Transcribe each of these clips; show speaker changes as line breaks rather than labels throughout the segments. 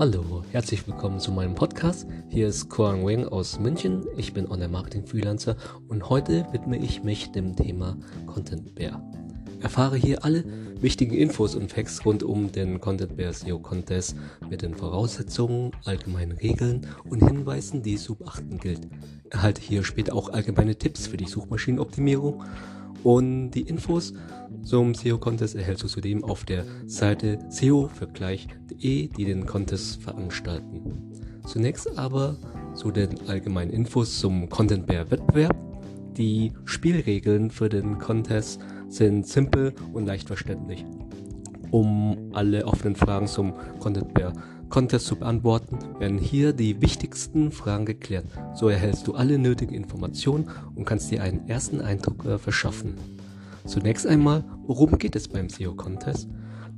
Hallo, herzlich willkommen zu meinem Podcast. Hier ist Koang Wing aus München. Ich bin Online-Marketing-Freelancer und heute widme ich mich dem Thema Content Bear. Erfahre hier alle wichtigen Infos und Facts rund um den Content Bear SEO Contest mit den Voraussetzungen, allgemeinen Regeln und Hinweisen, die zu beachten gilt. Erhalte hier später auch allgemeine Tipps für die Suchmaschinenoptimierung und die Infos zum SEO-Contest erhältst du zudem auf der Seite seovergleich.de, die den Contest veranstalten. Zunächst aber zu den allgemeinen Infos zum Content Bear Wettbewerb. Die Spielregeln für den Contest sind simpel und leicht verständlich. Um alle offenen Fragen zum Content Bear Contest zu beantworten, werden hier die wichtigsten Fragen geklärt. So erhältst du alle nötigen Informationen und kannst dir einen ersten Eindruck äh, verschaffen. Zunächst einmal, worum geht es beim SEO Contest?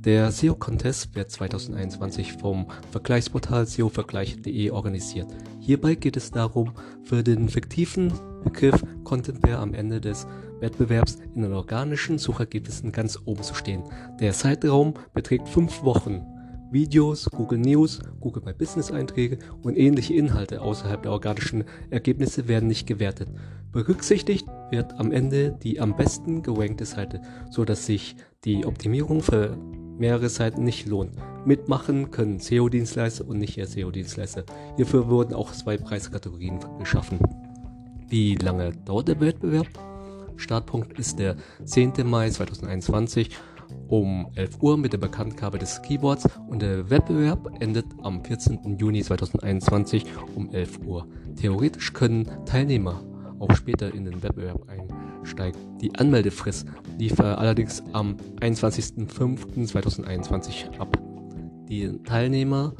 Der SEO Contest wird 2021 vom Vergleichsportal seovergleich.de organisiert. Hierbei geht es darum, für den fiktiven Begriff Content Bear am Ende des Wettbewerbs in den organischen Suchergebnissen ganz oben zu stehen. Der Zeitraum beträgt fünf Wochen. Videos, Google News, Google My Business Einträge und ähnliche Inhalte außerhalb der organischen Ergebnisse werden nicht gewertet. Berücksichtigt wird am Ende die am besten gerankte Seite, so dass sich die Optimierung für mehrere Seiten nicht lohnt. Mitmachen können SEO-Dienstleister und nicht SEO-Dienstleister. Hierfür wurden auch zwei Preiskategorien geschaffen. Wie lange dauert der Wettbewerb? Startpunkt ist der 10. Mai 2021 um 11 Uhr mit der Bekanntgabe des Keyboards und der Wettbewerb endet am 14. Juni 2021 um 11 Uhr. Theoretisch können Teilnehmer auch später in den Wettbewerb einsteigen. Die Anmeldefrist lief allerdings am 21.05.2021 ab. Die Teilnehmer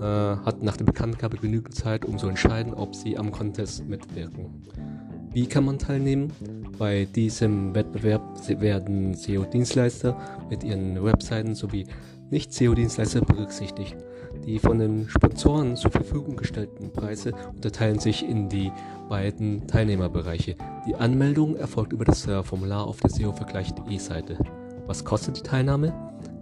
äh, hatten nach der Bekanntgabe genügend Zeit, um zu entscheiden, ob sie am Contest mitwirken. Wie kann man teilnehmen? Bei diesem Wettbewerb werden SEO-Dienstleister mit ihren Webseiten sowie Nicht-SEO-Dienstleister berücksichtigt. Die von den Sponsoren zur Verfügung gestellten Preise unterteilen sich in die beiden Teilnehmerbereiche. Die Anmeldung erfolgt über das Formular auf der SEO-Vergleich.de Seite. Was kostet die Teilnahme?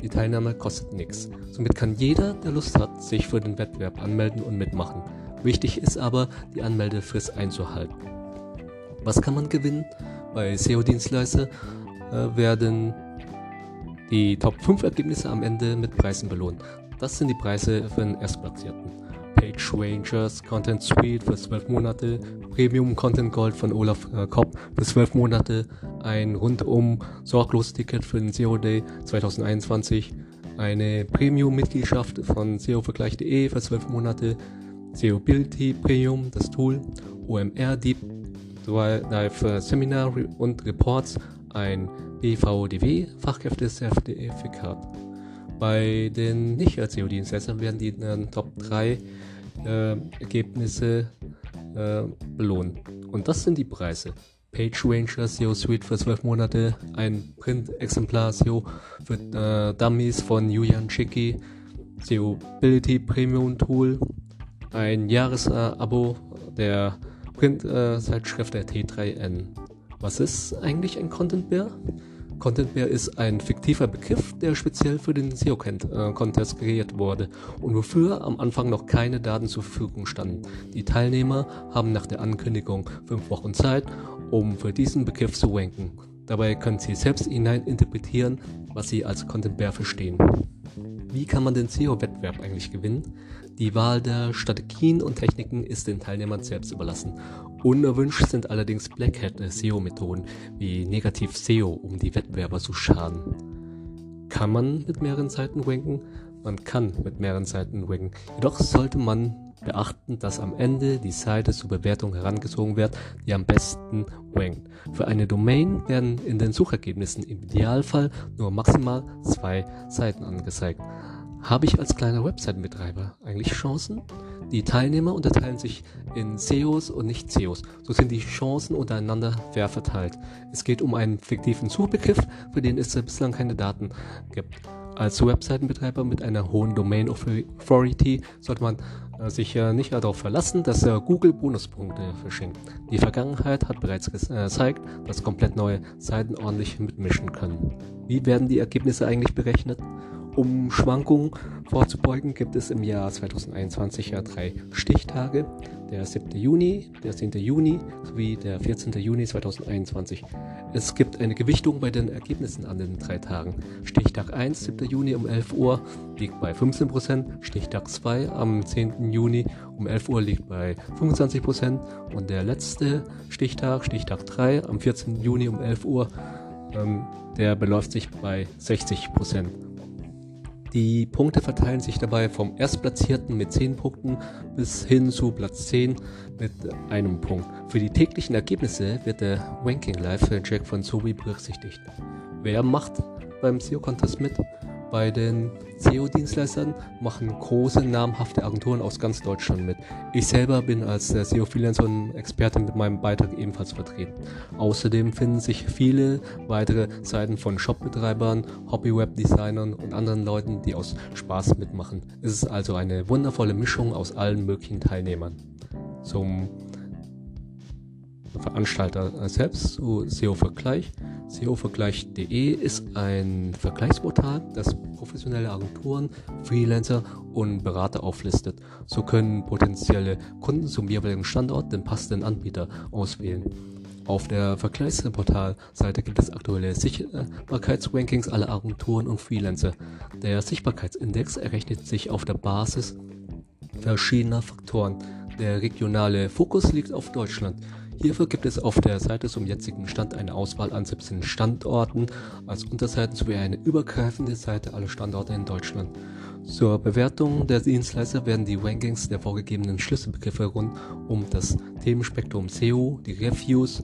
Die Teilnahme kostet nichts. Somit kann jeder, der Lust hat, sich für den Wettbewerb anmelden und mitmachen. Wichtig ist aber, die Anmeldefrist einzuhalten. Was kann man gewinnen? Bei SEO-Dienstleister äh, werden die Top 5 Ergebnisse am Ende mit Preisen belohnt. Das sind die Preise für den Erstplatzierten. Page Rangers Content Suite für 12 Monate, Premium Content Gold von Olaf äh, Kopp für 12 Monate, ein rundum sorglos Ticket für den SEO Day 2021, eine Premium-Mitgliedschaft von SEOvergleich.de für 12 Monate, SEObility Premium, das Tool, OMR Deep Dive Seminar und Reports, ein BVDW Fachkräftezertifikat. Bei den Nicht-SEO-Dienstleistern werden die äh, Top 3 äh, Ergebnisse äh, belohnt. Und das sind die Preise. Page Ranger SEO Suite für 12 Monate, ein Print-Exemplar SEO für äh, Dummies von Julian Schicki, SEObility Premium Tool, ein Jahresabo der Print-Zeitschrift der T3N. Was ist eigentlich ein Content Bear? Content Bear ist ein fiktiver Begriff, der speziell für den SEO-Contest kreiert wurde und wofür am Anfang noch keine Daten zur Verfügung standen. Die Teilnehmer haben nach der Ankündigung fünf Wochen Zeit, um für diesen Begriff zu ranken. Dabei können sie selbst hinein interpretieren, was sie als Content Bear verstehen. Wie kann man den SEO-Wettbewerb eigentlich gewinnen? Die Wahl der Strategien und Techniken ist den Teilnehmern selbst überlassen. Unerwünscht sind allerdings Black Hat SEO-Methoden wie Negativ SEO, um die Wettbewerber zu schaden. Kann man mit mehreren Seiten ranken? Man kann mit mehreren Seiten ranken. Jedoch sollte man beachten, dass am Ende die Seite zur Bewertung herangezogen wird, die am besten rankt. Für eine Domain werden in den Suchergebnissen im Idealfall nur maximal zwei Seiten angezeigt. Habe ich als kleiner Webseitenbetreiber eigentlich Chancen? Die Teilnehmer unterteilen sich in SEOs und Nicht-SEOs. So sind die Chancen untereinander fair verteilt. Es geht um einen fiktiven Suchbegriff, für den es bislang keine Daten gibt. Als Webseitenbetreiber mit einer hohen Domain Authority sollte man sich äh, nicht darauf verlassen, dass äh, Google Bonuspunkte verschenkt. Die Vergangenheit hat bereits äh, gezeigt, dass komplett neue Seiten ordentlich mitmischen können. Wie werden die Ergebnisse eigentlich berechnet? Um Schwankungen vorzubeugen, gibt es im Jahr 2021 ja drei Stichtage. Der 7. Juni, der 10. Juni sowie der 14. Juni 2021. Es gibt eine Gewichtung bei den Ergebnissen an den drei Tagen. Stichtag 1, 7. Juni um 11 Uhr, liegt bei 15%. Stichtag 2 am 10. Juni um 11 Uhr liegt bei 25%. Und der letzte Stichtag, Stichtag 3 am 14. Juni um 11 Uhr, ähm, der beläuft sich bei 60%. Die Punkte verteilen sich dabei vom Erstplatzierten mit 10 Punkten bis hin zu Platz 10 mit einem Punkt. Für die täglichen Ergebnisse wird der Ranking Life Jack von Sobi berücksichtigt. Wer macht beim SEO Contest mit? Bei den SEO-Dienstleistern machen große namhafte Agenturen aus ganz Deutschland mit. Ich selber bin als SEO-Freelancer und Experte mit meinem Beitrag ebenfalls vertreten. Außerdem finden sich viele weitere Seiten von Shopbetreibern, Hobby-Web-Designern und anderen Leuten, die aus Spaß mitmachen. Es ist also eine wundervolle Mischung aus allen möglichen Teilnehmern. Zum Veranstalter selbst, so SEO-Vergleich. SEOvergleich.de ist ein Vergleichsportal, das professionelle Agenturen, Freelancer und Berater auflistet. So können potenzielle Kunden zum jeweiligen Standort den passenden Anbieter auswählen. Auf der Vergleichsportalseite gibt es aktuelle Sichtbarkeitsrankings aller Agenturen und Freelancer. Der Sichtbarkeitsindex errechnet sich auf der Basis verschiedener Faktoren. Der regionale Fokus liegt auf Deutschland. Hierfür gibt es auf der Seite zum jetzigen Stand eine Auswahl an 17 Standorten als Unterseiten sowie eine übergreifende Seite aller Standorte in Deutschland. Zur Bewertung der Dienstleister werden die Rankings der vorgegebenen Schlüsselbegriffe rund um das Themenspektrum SEO, die Reviews,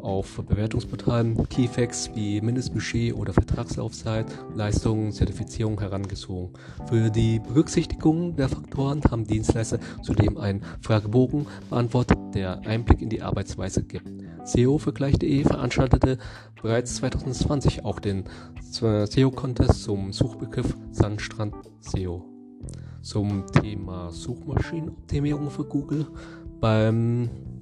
auf Bewertungsportalen Keyfacts wie Mindestbudget oder Vertragslaufzeit, Leistungen, Zertifizierung herangezogen. Für die Berücksichtigung der Faktoren haben Dienstleister zudem einen Fragebogen beantwortet, der Einblick in die Arbeitsweise gibt. SEO-Vergleich.de veranstaltete bereits 2020 auch den SEO-Contest zum Suchbegriff Sandstrand SEO. Zum Thema Suchmaschinenoptimierung für Google. Beim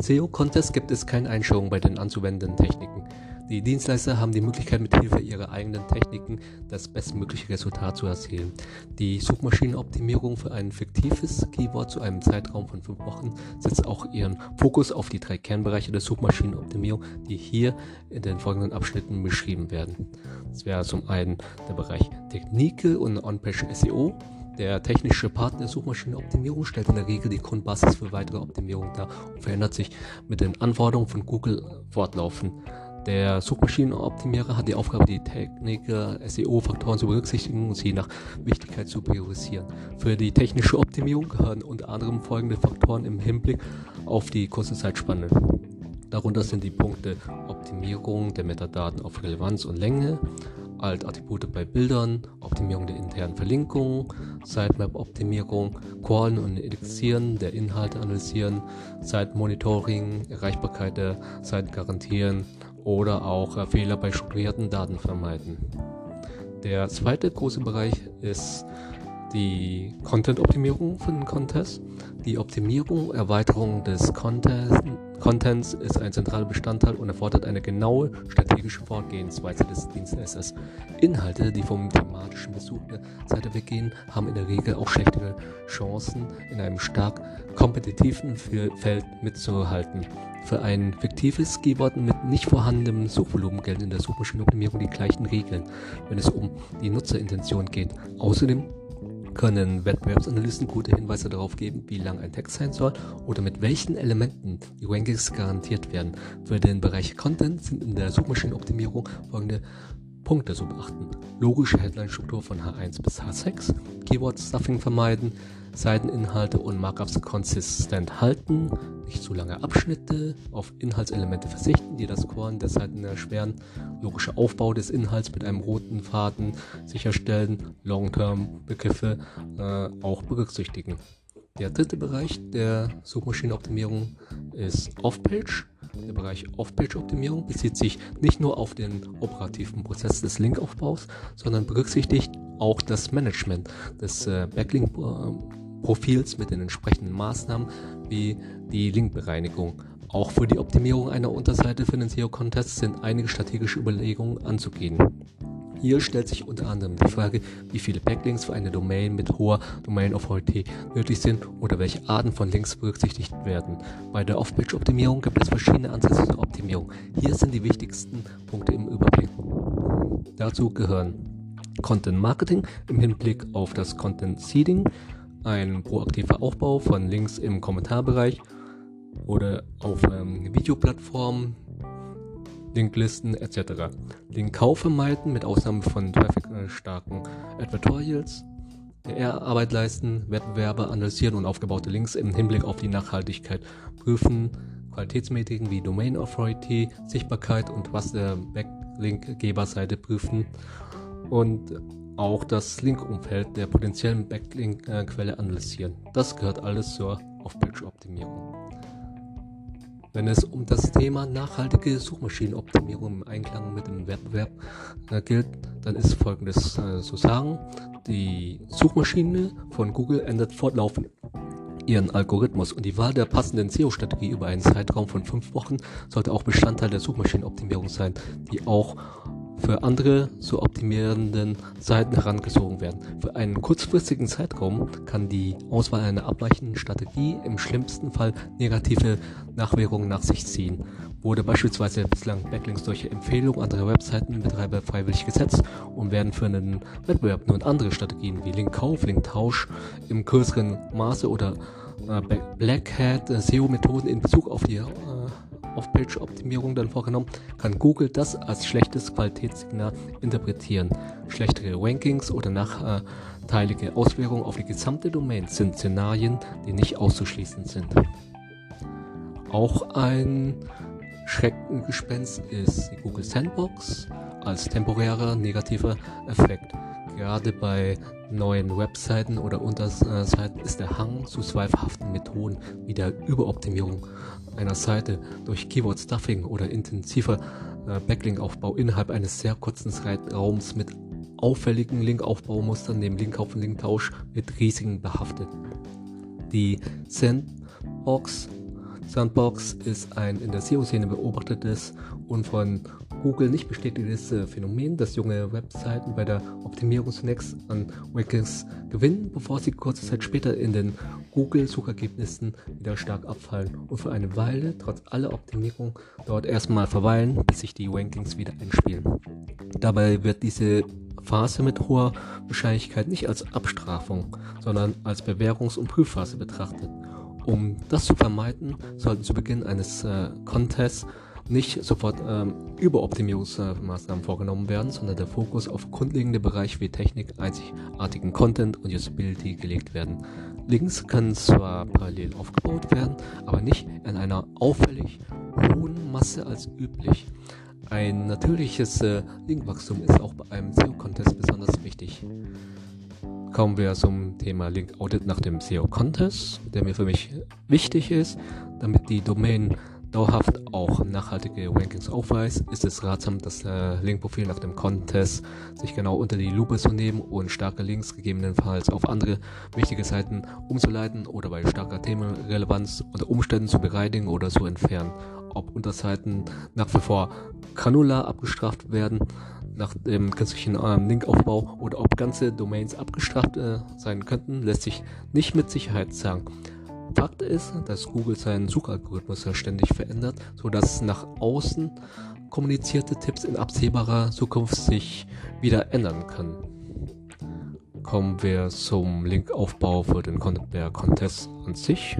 SEO-Contest gibt es keine Einschränkungen bei den anzuwendenden Techniken. Die Dienstleister haben die Möglichkeit, mit Hilfe ihrer eigenen Techniken das bestmögliche Resultat zu erzielen. Die Suchmaschinenoptimierung für ein fiktives Keyword zu einem Zeitraum von fünf Wochen setzt auch ihren Fokus auf die drei Kernbereiche der Suchmaschinenoptimierung, die hier in den folgenden Abschnitten beschrieben werden. Das wäre zum einen der Bereich Technik und On-Page SEO, der technische Part der Suchmaschinenoptimierung stellt in der Regel die Grundbasis für weitere Optimierung dar und verändert sich mit den Anforderungen von Google fortlaufend. Der Suchmaschinenoptimierer hat die Aufgabe, die Technik, SEO-Faktoren zu berücksichtigen und sie nach Wichtigkeit zu priorisieren. Für die technische Optimierung gehören unter anderem folgende Faktoren im Hinblick auf die kurze Zeitspanne. Darunter sind die Punkte Optimierung der Metadaten auf Relevanz und Länge, Alt-Attribute bei Bildern, Optimierung der internen Verlinkung, Sitemap-Optimierung, Crawlen und Indizieren der Inhalte analysieren, Site-Monitoring, Erreichbarkeit der Seiten garantieren oder auch äh, Fehler bei strukturierten Daten vermeiden. Der zweite große Bereich ist die Content-Optimierung für den Contest. Die Optimierung, Erweiterung des Content Contents ist ein zentraler Bestandteil und erfordert eine genaue strategische Vorgehensweise des Dienstleisters. Inhalte, die vom thematischen Besuch der Seite weggehen, haben in der Regel auch schlechtere Chancen, in einem stark kompetitiven Feld mitzuhalten. Für ein fiktives Keyword mit nicht vorhandenem Suchvolumen gelten in der Suchmaschinenoptimierung die gleichen Regeln, wenn es um die Nutzerintention geht. Außerdem können Wettbewerbsanalysten gute Hinweise darauf geben, wie lang ein Text sein soll oder mit welchen Elementen die Rankings garantiert werden. Für den Bereich Content sind in der Suchmaschinenoptimierung folgende Punkte zu beachten. Logische Headline-Struktur von H1 bis H6, Keyword-Stuffing vermeiden, Seiteninhalte und Markups konsistent halten, nicht zu lange Abschnitte, auf Inhaltselemente verzichten, die das Scrollen der Seiten erschweren, logischer Aufbau des Inhalts mit einem roten Faden sicherstellen, Long-Term-Begriffe äh, auch berücksichtigen. Der dritte Bereich der Suchmaschinenoptimierung ist Off-Page. Der Bereich Off-Page-Optimierung bezieht sich nicht nur auf den operativen Prozess des Linkaufbaus, sondern berücksichtigt auch das Management des äh, Backlink-Profils mit den entsprechenden Maßnahmen wie die Linkbereinigung. Auch für die Optimierung einer Unterseite für den SEO-Contest sind einige strategische Überlegungen anzugehen. Hier stellt sich unter anderem die Frage, wie viele Backlinks für eine Domain mit hoher Domain Authority nötig sind oder welche Arten von Links berücksichtigt werden. Bei der Off-Page-Optimierung gibt es verschiedene Ansätze zur Optimierung. Hier sind die wichtigsten Punkte im Überblick. Dazu gehören Content Marketing im Hinblick auf das Content Seeding, ein proaktiver Aufbau von Links im Kommentarbereich oder auf ähm, Videoplattformen Linklisten etc. Linkkauf vermeiden mit Ausnahme von traffic-starken Advertorials, PR-Arbeit leisten, Wettbewerbe analysieren und aufgebaute Links im Hinblick auf die Nachhaltigkeit prüfen, Qualitätsmetriken wie Domain Authority, Sichtbarkeit und was der Backlink-Geberseite prüfen und auch das Link-Umfeld der potenziellen Backlink-Quelle analysieren. Das gehört alles zur Off-Page-Optimierung. Wenn es um das Thema nachhaltige Suchmaschinenoptimierung im Einklang mit dem Wettbewerb äh, gilt, dann ist folgendes äh, zu sagen. Die Suchmaschine von Google ändert fortlaufend ihren Algorithmus und die Wahl der passenden SEO-Strategie über einen Zeitraum von fünf Wochen sollte auch Bestandteil der Suchmaschinenoptimierung sein, die auch für andere zu optimierenden Seiten herangezogen werden. Für einen kurzfristigen Zeitraum kann die Auswahl einer abweichenden Strategie im schlimmsten Fall negative Nachwirkungen nach sich ziehen. Wurde beispielsweise bislang Backlinks durch Empfehlungen anderer Webseitenbetreiber freiwillig gesetzt und werden für einen Wettbewerb nun andere Strategien wie Linkkauf, Linktausch im größeren Maße oder Black Hat äh, SEO-Methoden in Bezug auf die äh, Off-Page-Optimierung dann vorgenommen, kann Google das als schlechtes Qualitätssignal interpretieren. Schlechtere Rankings oder nachteilige Auswirkungen auf die gesamte Domain sind Szenarien, die nicht auszuschließen sind. Auch ein Schreckgespenst ist die Google Sandbox als temporärer negativer Effekt. Gerade bei neuen Webseiten oder Unterseiten ist der Hang zu zweifelhaften Methoden wie der Überoptimierung einer Seite durch Keyword Stuffing oder intensiver äh, Backlink-Aufbau innerhalb eines sehr kurzen Zeitraums mit auffälligen Linkaufbaumustern, dem Linkauf und Linktausch mit Risiken behaftet. Die Sandbox Sandbox ist ein in der SEO-Szene beobachtetes und von Google nicht bestätigtes äh, Phänomen, dass junge Webseiten bei der Optimierung zunächst an Rankings gewinnen, bevor sie kurze Zeit später in den Google-Suchergebnissen wieder stark abfallen und für eine Weile trotz aller Optimierung dort erstmal verweilen, bis sich die Rankings wieder einspielen. Dabei wird diese Phase mit hoher Wahrscheinlichkeit nicht als Abstrafung, sondern als Bewährungs- und Prüfphase betrachtet. Um das zu vermeiden, sollten zu Beginn eines äh, Contests nicht sofort ähm, Überoptimierungsmaßnahmen vorgenommen werden, sondern der Fokus auf grundlegende Bereiche wie Technik, einzigartigen Content und Usability gelegt werden. Links können zwar parallel aufgebaut werden, aber nicht in einer auffällig hohen Masse als üblich. Ein natürliches äh, Linkwachstum ist auch bei einem SEO-Contest besonders wichtig. Kommen wir zum Thema Link Audit nach dem SEO-Contest, der mir für mich wichtig ist, damit die Domain dauerhaft auch nachhaltige Rankings aufweist, ist es ratsam, das äh, Linkprofil nach dem Contest sich genau unter die Lupe zu nehmen und starke Links gegebenenfalls auf andere wichtige Seiten umzuleiten oder bei starker Themenrelevanz unter Umständen zu bereinigen oder zu entfernen. Ob Unterseiten nach wie vor granular abgestraft werden nach dem künstlichen ähm, Linkaufbau oder ob ganze Domains abgestraft äh, sein könnten, lässt sich nicht mit Sicherheit sagen. Fakt ist, dass Google seinen Suchalgorithmus ja ständig verändert, sodass nach außen kommunizierte Tipps in absehbarer Zukunft sich wieder ändern können. Kommen wir zum Linkaufbau für den Content Contest an sich,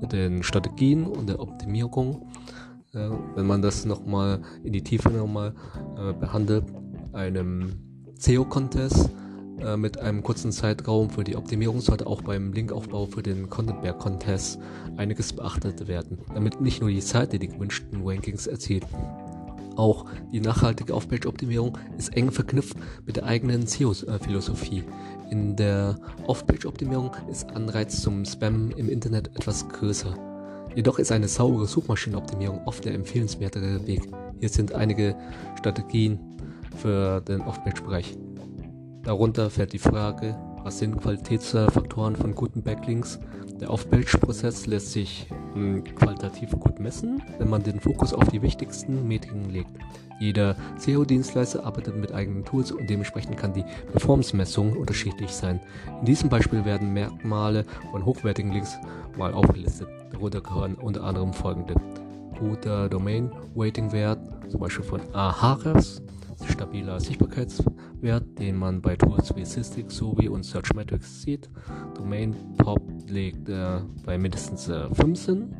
mit den Strategien und der Optimierung. Äh, wenn man das nochmal in die Tiefe nochmal äh, behandelt, einem SEO-Contest äh, mit einem kurzen Zeitraum für die Optimierung sollte auch beim Linkaufbau für den Content Bear Contest einiges beachtet werden, damit nicht nur die Seite die gewünschten Rankings erzielt. Auch die nachhaltige Off-Page-Optimierung ist eng verknüpft mit der eigenen SEO-Philosophie. In der Off-Page-Optimierung ist Anreiz zum Spam im Internet etwas größer. Jedoch ist eine saubere Suchmaschinenoptimierung oft der empfehlenswertere Weg. Hier sind einige Strategien für den Off-Page-Bereich. Darunter fällt die Frage, was sind Qualitätsfaktoren von guten Backlinks? Der Off-Page-Prozess lässt sich hm, qualitativ gut messen, wenn man den Fokus auf die wichtigsten Metriken legt. Jeder SEO-Dienstleister arbeitet mit eigenen Tools und dementsprechend kann die Performance-Messung unterschiedlich sein. In diesem Beispiel werden Merkmale von hochwertigen Links mal aufgelistet. Darunter gehören unter anderem folgende. Guter Domain-Rating-Wert, zum Beispiel von Ahrefs, stabiler Sichtbarkeitswert, den man bei Tools wie Sysdig sowie und Searchmetrics sieht. Domain Pop liegt äh, bei mindestens äh, 15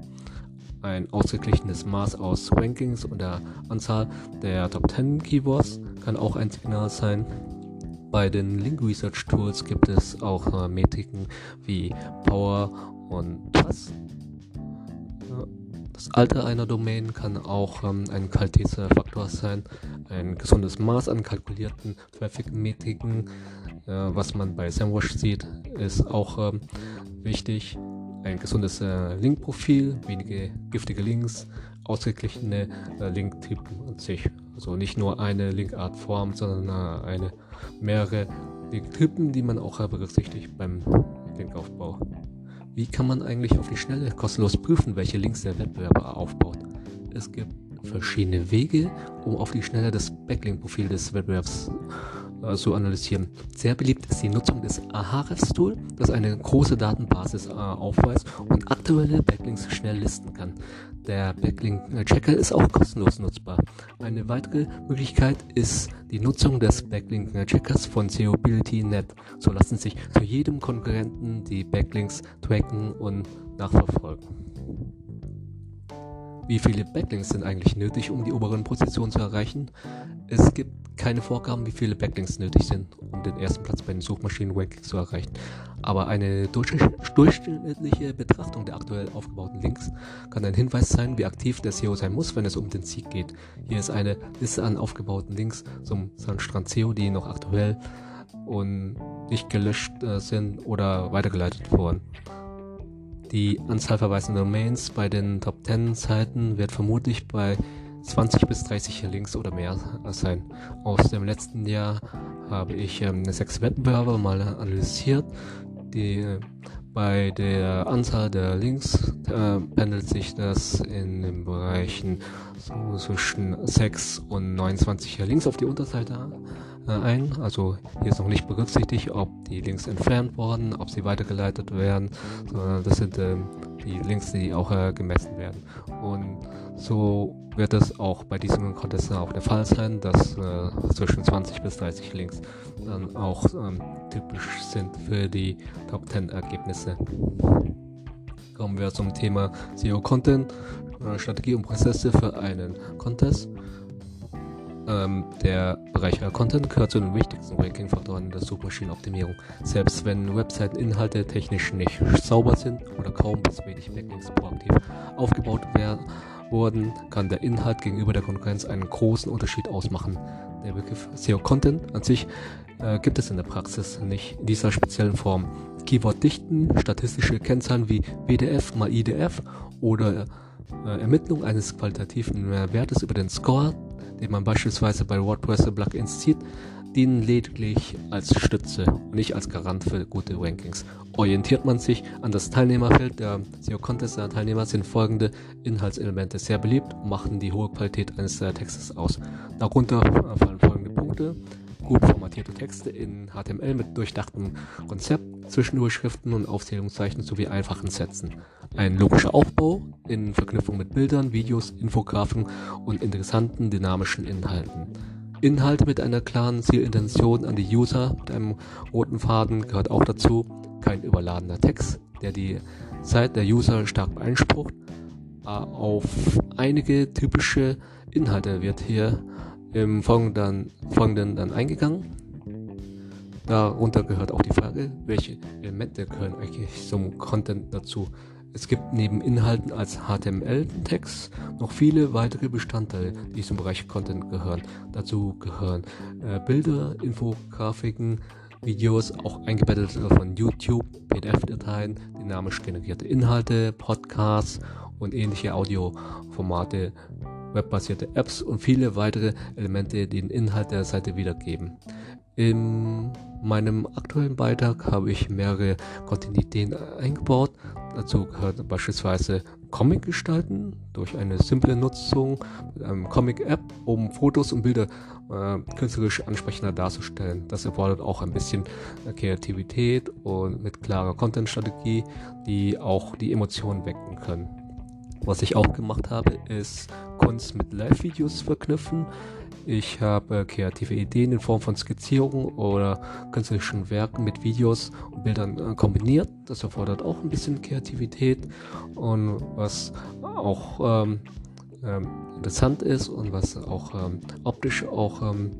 ein ausgeglichenes Maß aus Rankings und der Anzahl der Top 10 Keywords kann auch ein Signal sein. Bei den Link Research Tools gibt es auch äh, Metriken wie Power und Pass. Das Alter einer Domain kann auch ähm, ein Qualitätsfaktor sein, ein gesundes Maß an kalkulierten Traffic-Metriken. Äh, was man bei SEMrush sieht, ist auch ähm, wichtig ein gesundes äh, Linkprofil, wenige giftige Links, ausgeglichene äh, Linktypen an sich. Also nicht nur eine Linkartform, sondern äh, eine mehrere Linktypen, die man auch äh, berücksichtigt beim Linkaufbau. Wie kann man eigentlich auf die Schnelle kostenlos prüfen, welche Links der Wettbewerber aufbaut? Es gibt verschiedene Wege, um auf die Schnelle das Backlink-Profil des Wettbewerbs zu analysieren. Sehr beliebt ist die Nutzung des Ahrefs-Tool, das eine große Datenbasis äh, aufweist und aktuelle Backlinks schnell listen kann. Der Backlink-Checker ist auch kostenlos nutzbar. Eine weitere Möglichkeit ist die Nutzung des Backlink-Checkers von SEObility.net. So lassen sich zu jedem Konkurrenten die Backlinks tracken und nachverfolgen. Wie viele Backlinks sind eigentlich nötig, um die oberen Positionen zu erreichen? Es gibt keine Vorgaben, wie viele Backlinks nötig sind, um den ersten Platz bei den Suchmaschinen-Rankings zu erreichen. Aber eine durchschnittliche Betrachtung der aktuell aufgebauten Links kann ein Hinweis sein, wie aktiv der SEO sein muss, wenn es um den Sieg geht. Hier ist eine Liste an aufgebauten Links zum Sandstrand SEO, die noch aktuell und nicht gelöscht äh, sind oder weitergeleitet wurden. Die Anzahl verweisender Domains bei den Top 10 Seiten wird vermutlich bei 20 bis 30 Links oder mehr sein. Aus dem letzten Jahr habe ich ähm, sechs Wettbewerber mal analysiert. Die, äh, bei der Anzahl der Links äh, pendelt sich das in den Bereichen so zwischen 6 und 29 Links auf die Unterseite äh, ein. Also hier ist noch nicht berücksichtigt, ob die Links entfernt wurden, ob sie weitergeleitet werden. Das sind äh, die Links, die auch äh, gemessen werden. Und so wird es auch bei diesem Contest auch der Fall sein, dass äh, zwischen 20 bis 30 Links dann auch ähm, typisch sind für die Top 10 Ergebnisse. Kommen wir zum Thema SEO Content, äh, Strategie und Prozesse für einen Contest. Ähm, der Bereich Content gehört zu den wichtigsten Ranking-Faktoren der Suchmaschinenoptimierung. Selbst wenn Webseiteninhalte technisch nicht sauber sind oder kaum bis wenig Backlinks proaktiv aufgebaut werden, wurden, kann der Inhalt gegenüber der Konkurrenz einen großen Unterschied ausmachen. Der Begriff SEO-Content an sich äh, gibt es in der Praxis nicht in dieser speziellen Form. Keyword-Dichten, statistische Kennzahlen wie WDF mal IDF oder äh, Ermittlung eines qualitativen Wertes über den Score den man beispielsweise bei WordPress-Plugins zieht, dienen lediglich als Stütze nicht als Garant für gute Rankings. Orientiert man sich an das Teilnehmerfeld der SEO-Contest-Teilnehmer sind folgende Inhaltselemente sehr beliebt und machen die hohe Qualität eines Textes aus. Darunter fallen folgende Punkte gut formatierte Texte in HTML mit durchdachtem Konzept, Zwischendurchschriften und Aufzählungszeichen sowie einfachen Sätzen. Ein logischer Aufbau in Verknüpfung mit Bildern, Videos, Infografen und interessanten dynamischen Inhalten. Inhalte mit einer klaren Zielintention an die User mit einem roten Faden gehört auch dazu. Kein überladener Text, der die Zeit der User stark beansprucht. Auf einige typische Inhalte wird hier im Folgenden, Folgenden dann eingegangen. Darunter gehört auch die Frage, welche Elemente gehören eigentlich zum Content dazu. Es gibt neben Inhalten als HTML-Text noch viele weitere Bestandteile, die zum Bereich Content gehören. Dazu gehören äh, Bilder, Infografiken, Videos, auch eingebettet von YouTube, PDF-Dateien, dynamisch generierte Inhalte, Podcasts und ähnliche Audioformate webbasierte Apps und viele weitere Elemente, die den Inhalt der Seite wiedergeben. In meinem aktuellen Beitrag habe ich mehrere Kontinuitäten eingebaut. Dazu gehört beispielsweise Comic gestalten durch eine simple Nutzung mit einem Comic-App, um Fotos und Bilder äh, künstlerisch ansprechender darzustellen. Das erfordert auch ein bisschen äh, Kreativität und mit klarer Content-Strategie, die auch die Emotionen wecken können. Was ich auch gemacht habe, ist Kunst mit Live-Videos verknüpfen. Ich habe kreative Ideen in Form von Skizzierungen oder künstlerischen Werken mit Videos und Bildern äh, kombiniert. Das erfordert auch ein bisschen Kreativität und was auch ähm, ähm, interessant ist und was auch ähm, optisch auch ähm,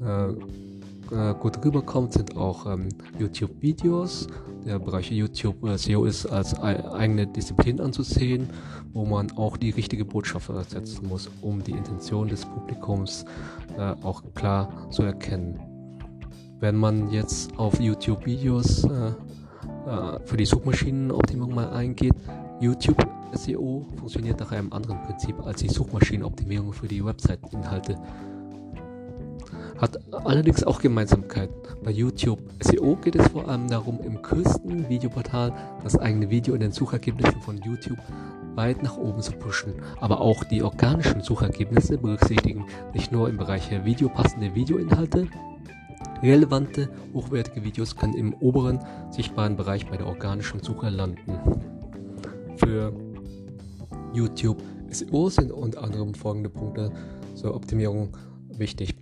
äh, äh, gut rüberkommt, sind auch ähm, YouTube-Videos. Der Bereich YouTube äh, SEO ist als eigene Disziplin anzusehen, wo man auch die richtige Botschaft setzen muss, um die Intention des Publikums äh, auch klar zu erkennen. Wenn man jetzt auf YouTube-Videos äh, für die Suchmaschinenoptimierung mal eingeht, YouTube SEO funktioniert nach einem anderen Prinzip als die Suchmaschinenoptimierung für die Website-Inhalte hat allerdings auch Gemeinsamkeit. Bei YouTube SEO geht es vor allem darum, im größten Videoportal das eigene Video in den Suchergebnissen von YouTube weit nach oben zu pushen. Aber auch die organischen Suchergebnisse berücksichtigen nicht nur im Bereich Video passende Videoinhalte, relevante, hochwertige Videos können im oberen sichtbaren Bereich bei der organischen Suche landen. Für YouTube SEO sind unter anderem folgende Punkte zur Optimierung wichtig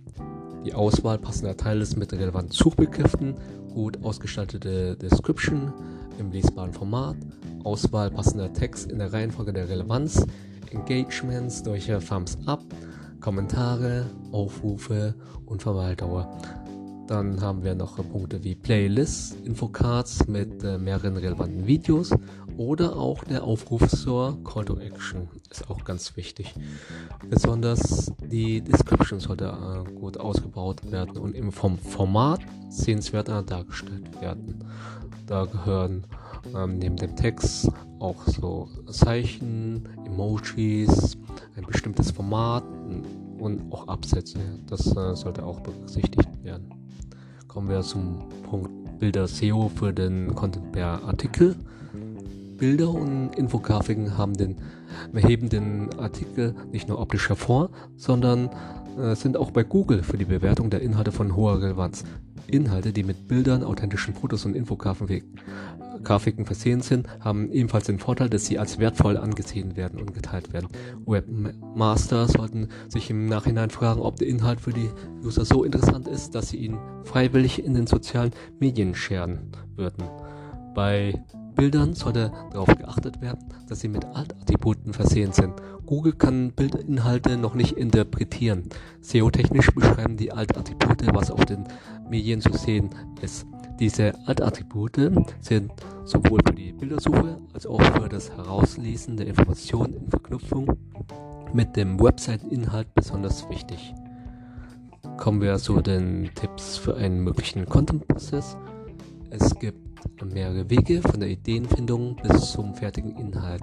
die Auswahl passender Teile mit relevanten Suchbegriffen, gut ausgestaltete Description im lesbaren Format, Auswahl passender Text in der Reihenfolge der Relevanz, Engagements durch Thumbs Up, Kommentare, Aufrufe und Verweildauer. Dann haben wir noch Punkte wie Playlists, Infocards mit äh, mehreren relevanten Videos oder auch der Aufruf zur Call to Action ist auch ganz wichtig. Besonders die Description sollte äh, gut ausgebaut werden und im vom Format sehenswerter dargestellt werden. Da gehören ähm, neben dem Text auch so Zeichen, Emojis, ein bestimmtes Format und auch Absätze. Das äh, sollte auch berücksichtigt werden. Kommen wir zum Punkt Bilder SEO für den Content per Artikel. Bilder und Infografiken haben den, heben den Artikel nicht nur optisch hervor, sondern äh, sind auch bei Google für die Bewertung der Inhalte von hoher Relevanz. Inhalte, die mit Bildern, authentischen Fotos und Infografiken versehen sind, haben ebenfalls den Vorteil, dass sie als wertvoll angesehen werden und geteilt werden. Webmaster sollten sich im Nachhinein fragen, ob der Inhalt für die User so interessant ist, dass sie ihn freiwillig in den sozialen Medien scheren würden. Bei Bildern sollte darauf geachtet werden, dass sie mit Altattributen versehen sind. Google kann Bildinhalte noch nicht interpretieren. SEO-technisch beschreiben die Altattribute, was auf den Medien zu sehen ist. Diese Altattribute sind sowohl für die Bildersuche als auch für das Herauslesen der Informationen in Verknüpfung mit dem Website-Inhalt besonders wichtig. Kommen wir zu den Tipps für einen möglichen Content-Prozess. Es gibt mehrere Wege von der Ideenfindung bis zum fertigen Inhalt.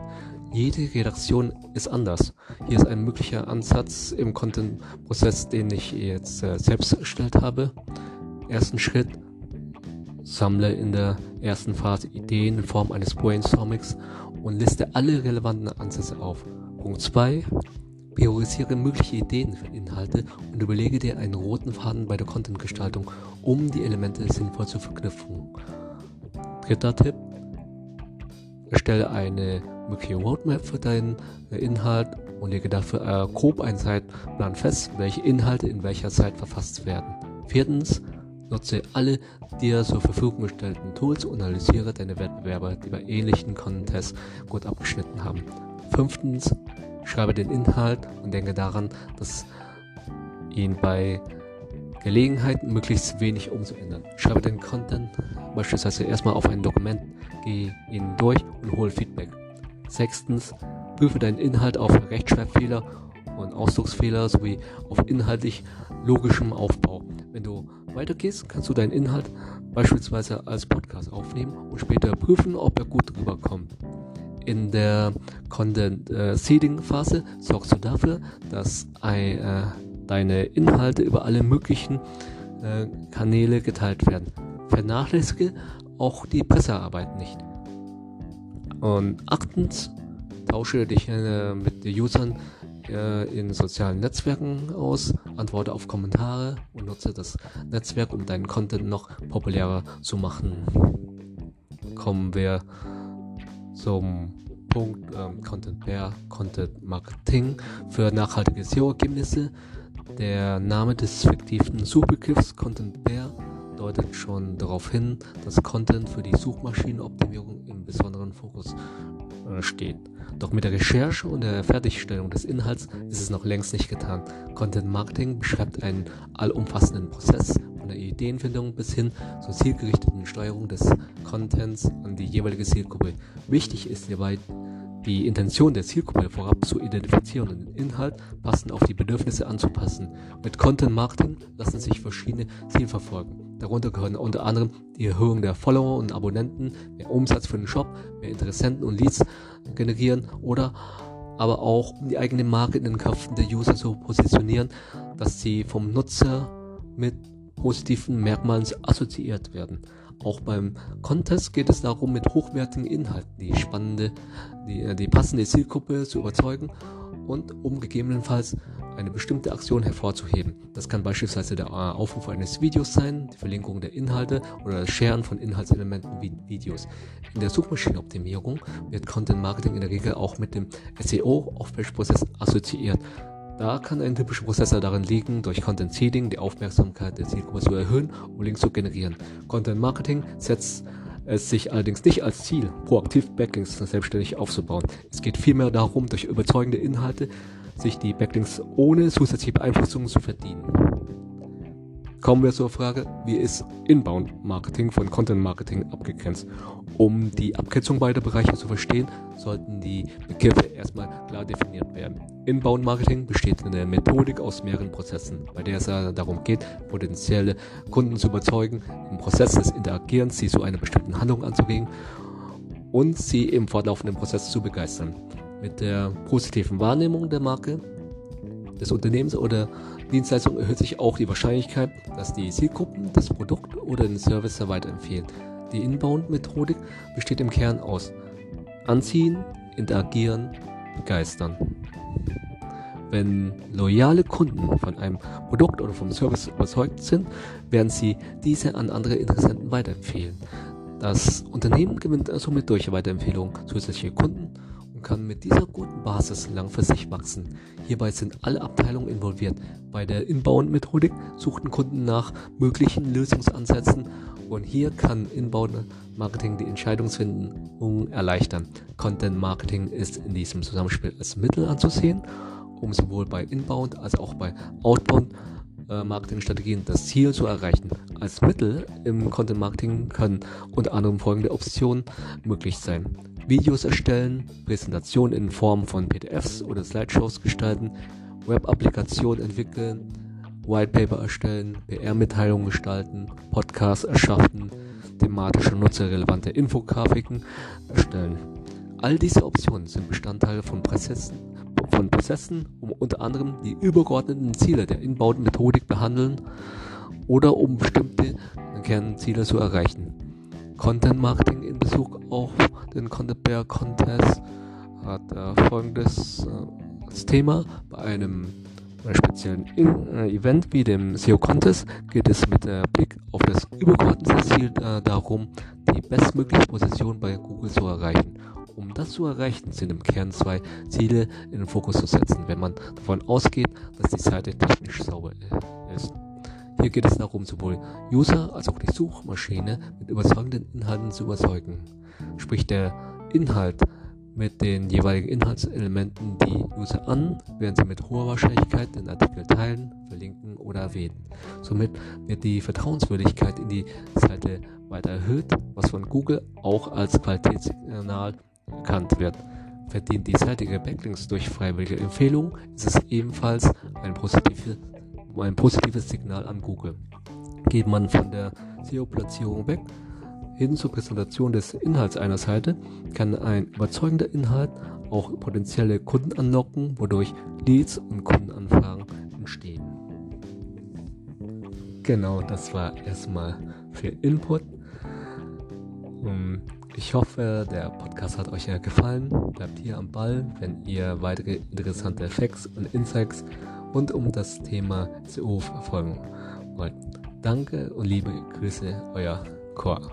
Jede Redaktion ist anders. Hier ist ein möglicher Ansatz im Content-Prozess, den ich jetzt äh, selbst erstellt habe. Ersten Schritt, sammle in der ersten Phase Ideen in Form eines Brainstormings und liste alle relevanten Ansätze auf. Punkt 2. Priorisiere mögliche Ideen für Inhalte und überlege dir einen roten Faden bei der Content-Gestaltung, um die Elemente sinnvoll zu verknüpfen. Dritter Tipp, erstelle eine mögliche Roadmap für deinen äh, Inhalt und lege dafür äh, grob einen Zeitplan fest, welche Inhalte in welcher Zeit verfasst werden. Viertens, nutze alle dir zur Verfügung gestellten Tools und analysiere deine Wettbewerber, die bei ähnlichen Contests gut abgeschnitten haben. Fünftens, schreibe den Inhalt und denke daran, dass ihn bei Gelegenheiten möglichst wenig umzuändern. Schreibe den Content beispielsweise erstmal auf ein Dokument, geh ihn durch und hol Feedback. Sechstens, prüfe deinen Inhalt auf Rechtschreibfehler und Ausdrucksfehler sowie auf inhaltlich logischem Aufbau. Wenn du weitergehst, kannst du deinen Inhalt beispielsweise als Podcast aufnehmen und später prüfen, ob er gut rüberkommt. In der Content äh, Seeding Phase sorgst du dafür, dass ein, äh, deine Inhalte über alle möglichen äh, Kanäle geteilt werden. Vernachlässige auch die Pressearbeit nicht. Und achtens, tausche dich äh, mit den Usern äh, in sozialen Netzwerken aus, antworte auf Kommentare und nutze das Netzwerk, um deinen Content noch populärer zu machen. Kommen wir zum Punkt ähm, Content Bear, Content Marketing für nachhaltige SEO-Ergebnisse. Der Name des fiktiven Suchbegriffs Content Bear deutet schon darauf hin, dass Content für die Suchmaschinenoptimierung im besonderen Fokus äh, steht. Doch mit der Recherche und der Fertigstellung des Inhalts ist es noch längst nicht getan. Content Marketing beschreibt einen allumfassenden Prozess von der Ideenfindung bis hin zur zielgerichteten Steuerung des Contents an die jeweilige Zielgruppe. Wichtig ist hierbei die Intention der Zielgruppe vorab zu identifizieren und den Inhalt passend auf die Bedürfnisse anzupassen. Mit Content Marketing lassen sich verschiedene Ziele verfolgen. Darunter gehören unter anderem die Erhöhung der Follower und Abonnenten, mehr Umsatz für den Shop, mehr Interessenten und Leads generieren oder aber auch die eigene Marke in den Köpfen der User zu positionieren, dass sie vom Nutzer mit positiven Merkmalen assoziiert werden. Auch beim Contest geht es darum, mit hochwertigen Inhalten die spannende, die, äh, die passende Zielgruppe zu überzeugen und um gegebenenfalls eine bestimmte Aktion hervorzuheben. Das kann beispielsweise der äh, Aufruf eines Videos sein, die Verlinkung der Inhalte oder das Sharen von Inhaltselementen wie Videos. In der Suchmaschinenoptimierung wird Content Marketing in der Regel auch mit dem SEO-Aufwärtsprozess assoziiert. Da kann ein typischer Prozessor darin liegen, durch Content Seeding die Aufmerksamkeit der Zielgruppe zu erhöhen und Links zu generieren. Content Marketing setzt es sich allerdings nicht als Ziel, proaktiv Backlinks selbstständig aufzubauen. Es geht vielmehr darum, durch überzeugende Inhalte sich die Backlinks ohne zusätzliche Beeinflussungen zu verdienen. Kommen wir zur Frage, wie ist Inbound Marketing von Content Marketing abgegrenzt? Um die Abgrenzung beider Bereiche zu verstehen, sollten die Begriffe erstmal klar definiert werden. Inbound Marketing besteht in der Methodik aus mehreren Prozessen, bei der es darum geht, potenzielle Kunden zu überzeugen, im Prozess des Interagierens sie zu einer bestimmten Handlung anzuregen und sie im fortlaufenden Prozess zu begeistern. Mit der positiven Wahrnehmung der Marke, des Unternehmens oder Dienstleistung erhöht sich auch die Wahrscheinlichkeit, dass die Zielgruppen das Produkt oder den Service weiterempfehlen. Die Inbound-Methodik besteht im Kern aus Anziehen, Interagieren, Begeistern. Wenn loyale Kunden von einem Produkt oder vom Service überzeugt sind, werden sie diese an andere Interessenten weiterempfehlen. Das Unternehmen gewinnt somit durch Weiterempfehlung zusätzliche Kunden und kann mit dieser guten Basis langfristig wachsen. Hierbei sind alle Abteilungen involviert. Bei der Inbound-Methodik suchten Kunden nach möglichen Lösungsansätzen und hier kann Inbound-Marketing die Entscheidungsfindung erleichtern. Content-Marketing ist in diesem Zusammenspiel als Mittel anzusehen, um sowohl bei Inbound als auch bei Outbound Marketingstrategien das Ziel zu erreichen. Als Mittel im Content Marketing können unter anderem folgende Optionen möglich sein. Videos erstellen, Präsentationen in Form von PDFs oder Slideshows gestalten, Web-Applikationen entwickeln, Whitepaper erstellen, PR-Mitteilungen gestalten, Podcasts erschaffen, thematische nutzerrelevante Infografiken erstellen. All diese Optionen sind Bestandteile von Prozessen, von Prozessen, um unter anderem die übergeordneten Ziele der Inbound-Methodik behandeln oder um bestimmte Kernziele zu erreichen. Content Marketing in Bezug auf den Content Bear Contest hat äh, folgendes äh, Thema. Bei einem äh, speziellen In äh, Event wie dem SEO Contest geht es mit äh, Blick auf das übergeordnete Ziel äh, darum, die bestmögliche Position bei Google zu erreichen. Um das zu erreichen, sind im Kern zwei Ziele in den Fokus zu setzen, wenn man davon ausgeht, dass die Seite technisch sauber ist. Hier geht es darum, sowohl User als auch die Suchmaschine mit überzeugenden Inhalten zu überzeugen. Sprich der Inhalt mit den jeweiligen Inhaltselementen die User an, werden sie mit hoher Wahrscheinlichkeit den Artikel teilen, verlinken oder erwähnen. Somit wird die Vertrauenswürdigkeit in die Seite weiter erhöht, was von Google auch als Qualitätssignal erkannt wird. Verdient die Seite ihre Backlinks durch freiwillige Empfehlungen, ist es ebenfalls ein positives ein positives Signal an Google. Geht man von der SEO-Platzierung weg hin zur Präsentation des Inhalts einer Seite, kann ein überzeugender Inhalt auch potenzielle Kunden anlocken, wodurch Leads und Kundenanfragen entstehen. Genau, das war erstmal für Input. Um, Ich hoffe, der Podcast hat euch gefallen. Bleibt hier am Ball, wenn ihr weitere interessante Facts und Insights rund um das Thema SEO verfolgen wollt. Danke und liebe Grüße, euer Chor.